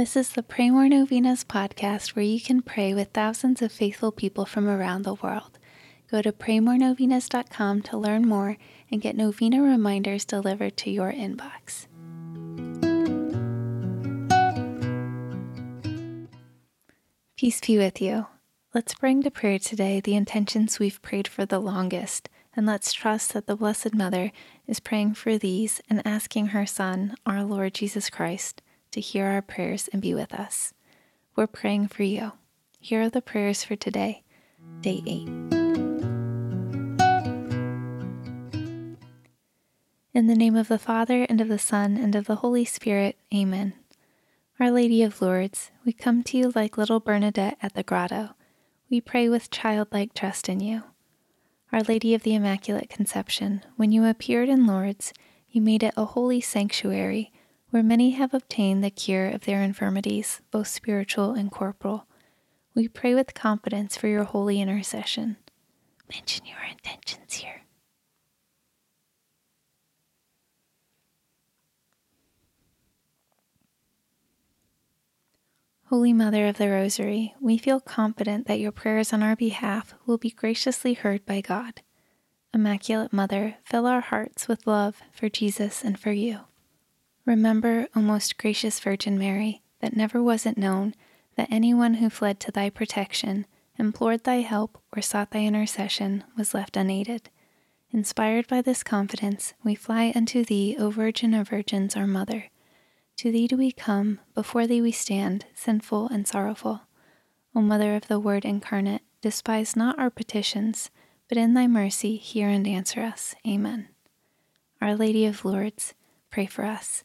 This is the Pray More Novenas podcast where you can pray with thousands of faithful people from around the world. Go to praymorenovenas.com to learn more and get novena reminders delivered to your inbox. Peace be with you. Let's bring to prayer today the intentions we've prayed for the longest, and let's trust that the Blessed Mother is praying for these and asking her Son, our Lord Jesus Christ, to hear our prayers and be with us. We're praying for you. Here are the prayers for today, day 8. In the name of the Father, and of the Son, and of the Holy Spirit, Amen. Our Lady of Lourdes, we come to you like little Bernadette at the grotto. We pray with childlike trust in you. Our Lady of the Immaculate Conception, when you appeared in Lourdes, you made it a holy sanctuary where many have obtained the cure of their infirmities, both spiritual and corporal. We pray with confidence for your holy intercession. Mention your intentions here. Holy Mother of the Rosary, we feel confident that your prayers on our behalf will be graciously heard by God. Immaculate Mother, fill our hearts with love for Jesus and for you. Remember, O most gracious Virgin Mary, that never was it known that anyone who fled to thy protection, implored thy help, or sought thy intercession was left unaided. Inspired by this confidence, we fly unto thee, O Virgin of Virgins, our Mother. To thee do we come, before thee we stand, sinful and sorrowful. O Mother of the Word incarnate, despise not our petitions, but in thy mercy hear and answer us. Amen. Our Lady of Lourdes, pray for us.